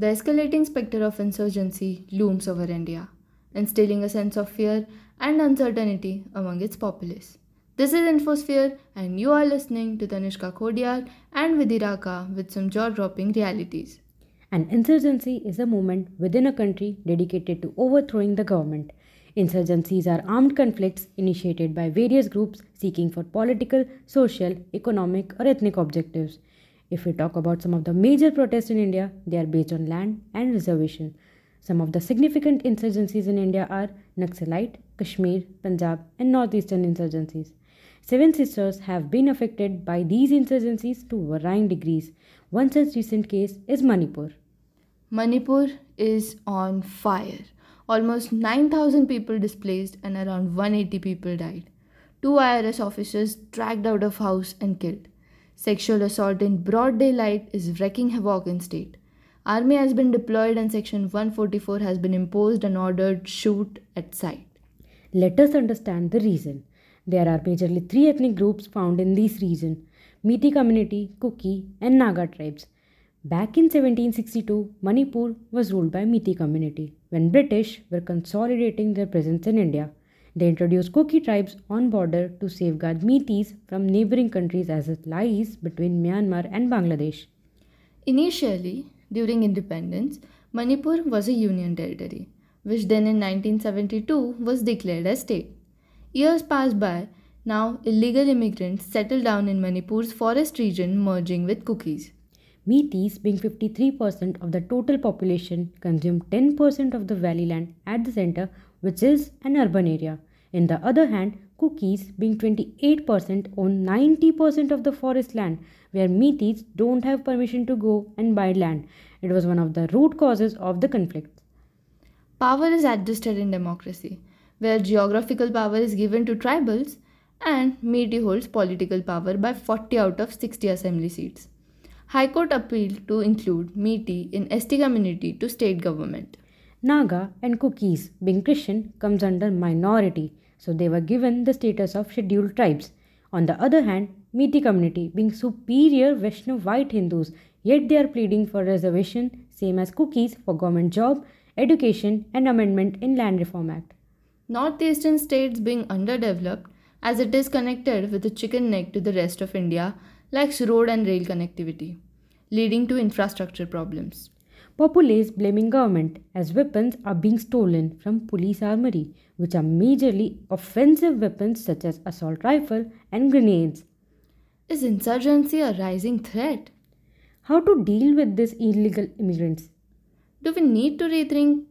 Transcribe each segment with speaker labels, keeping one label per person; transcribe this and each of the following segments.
Speaker 1: The escalating specter of insurgency looms over India, instilling a sense of fear and uncertainty among its populace. This is Infosphere, and you are listening to Tanishka Kodiar and Vidiraka with some jaw dropping realities.
Speaker 2: An insurgency is a movement within a country dedicated to overthrowing the government. Insurgencies are armed conflicts initiated by various groups seeking for political, social, economic, or ethnic objectives. If we talk about some of the major protests in India, they are based on land and reservation. Some of the significant insurgencies in India are Naxalite, Kashmir, Punjab, and northeastern insurgencies. Seven sisters have been affected by these insurgencies to varying degrees. One such recent case is Manipur.
Speaker 1: Manipur is on fire. Almost 9,000 people displaced and around 180 people died. Two IRS officers dragged out of house and killed. Sexual assault in broad daylight is wreaking havoc in state. Army has been deployed and section 144 has been imposed and ordered shoot at sight.
Speaker 2: Let us understand the reason. There are majorly three ethnic groups found in this region Meitei community, Kuki, and Naga tribes. Back in 1762, Manipur was ruled by Meitei community when British were consolidating their presence in India. They introduced Kuki tribes on border to safeguard Meiteis from neighboring countries as it lies between Myanmar and Bangladesh.
Speaker 1: Initially, during independence, Manipur was a union territory, which then in 1972 was declared a state. Years passed by, now illegal immigrants settled down in Manipur's forest region merging with Kukis.
Speaker 2: Meiteis, being 53% of the total population, consume 10% of the valley land at the center, which is an urban area. In the other hand, Kukis, being 28%, own 90% of the forest land, where Meiteis don't have permission to go and buy land. It was one of the root causes of the conflict.
Speaker 1: Power is adjusted in democracy, where geographical power is given to tribals and Meitei holds political power by 40 out of 60 assembly seats. High Court appealed to include Meitei in ST community to state government.
Speaker 2: Naga and Kukis, being Christian, comes under minority, so they were given the status of scheduled tribes. On the other hand, Meitei community, being superior Vaishnavite Hindus, yet they are pleading for reservation, same as Kukis, for government job, education, and amendment in Land Reform Act.
Speaker 1: Northeastern states being underdeveloped as it is connected with a chicken neck to the rest of India lacks road and rail connectivity, leading to infrastructure problems.
Speaker 2: Populace blaming government as weapons are being stolen from police armory, which are majorly offensive weapons such as assault rifle and grenades.
Speaker 1: Is insurgency a rising threat?
Speaker 2: How to deal with these illegal immigrants?
Speaker 1: Do we need to rethink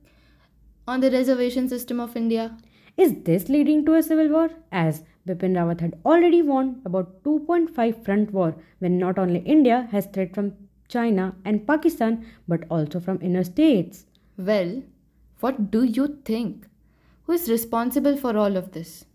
Speaker 1: on the reservation system of India?
Speaker 2: Is this leading to a civil war? As Bipin Rawat had already warned about 2.5 front war when not only India has threat from China and Pakistan but also from inner states.
Speaker 1: Well, what do you think? Who is responsible for all of this?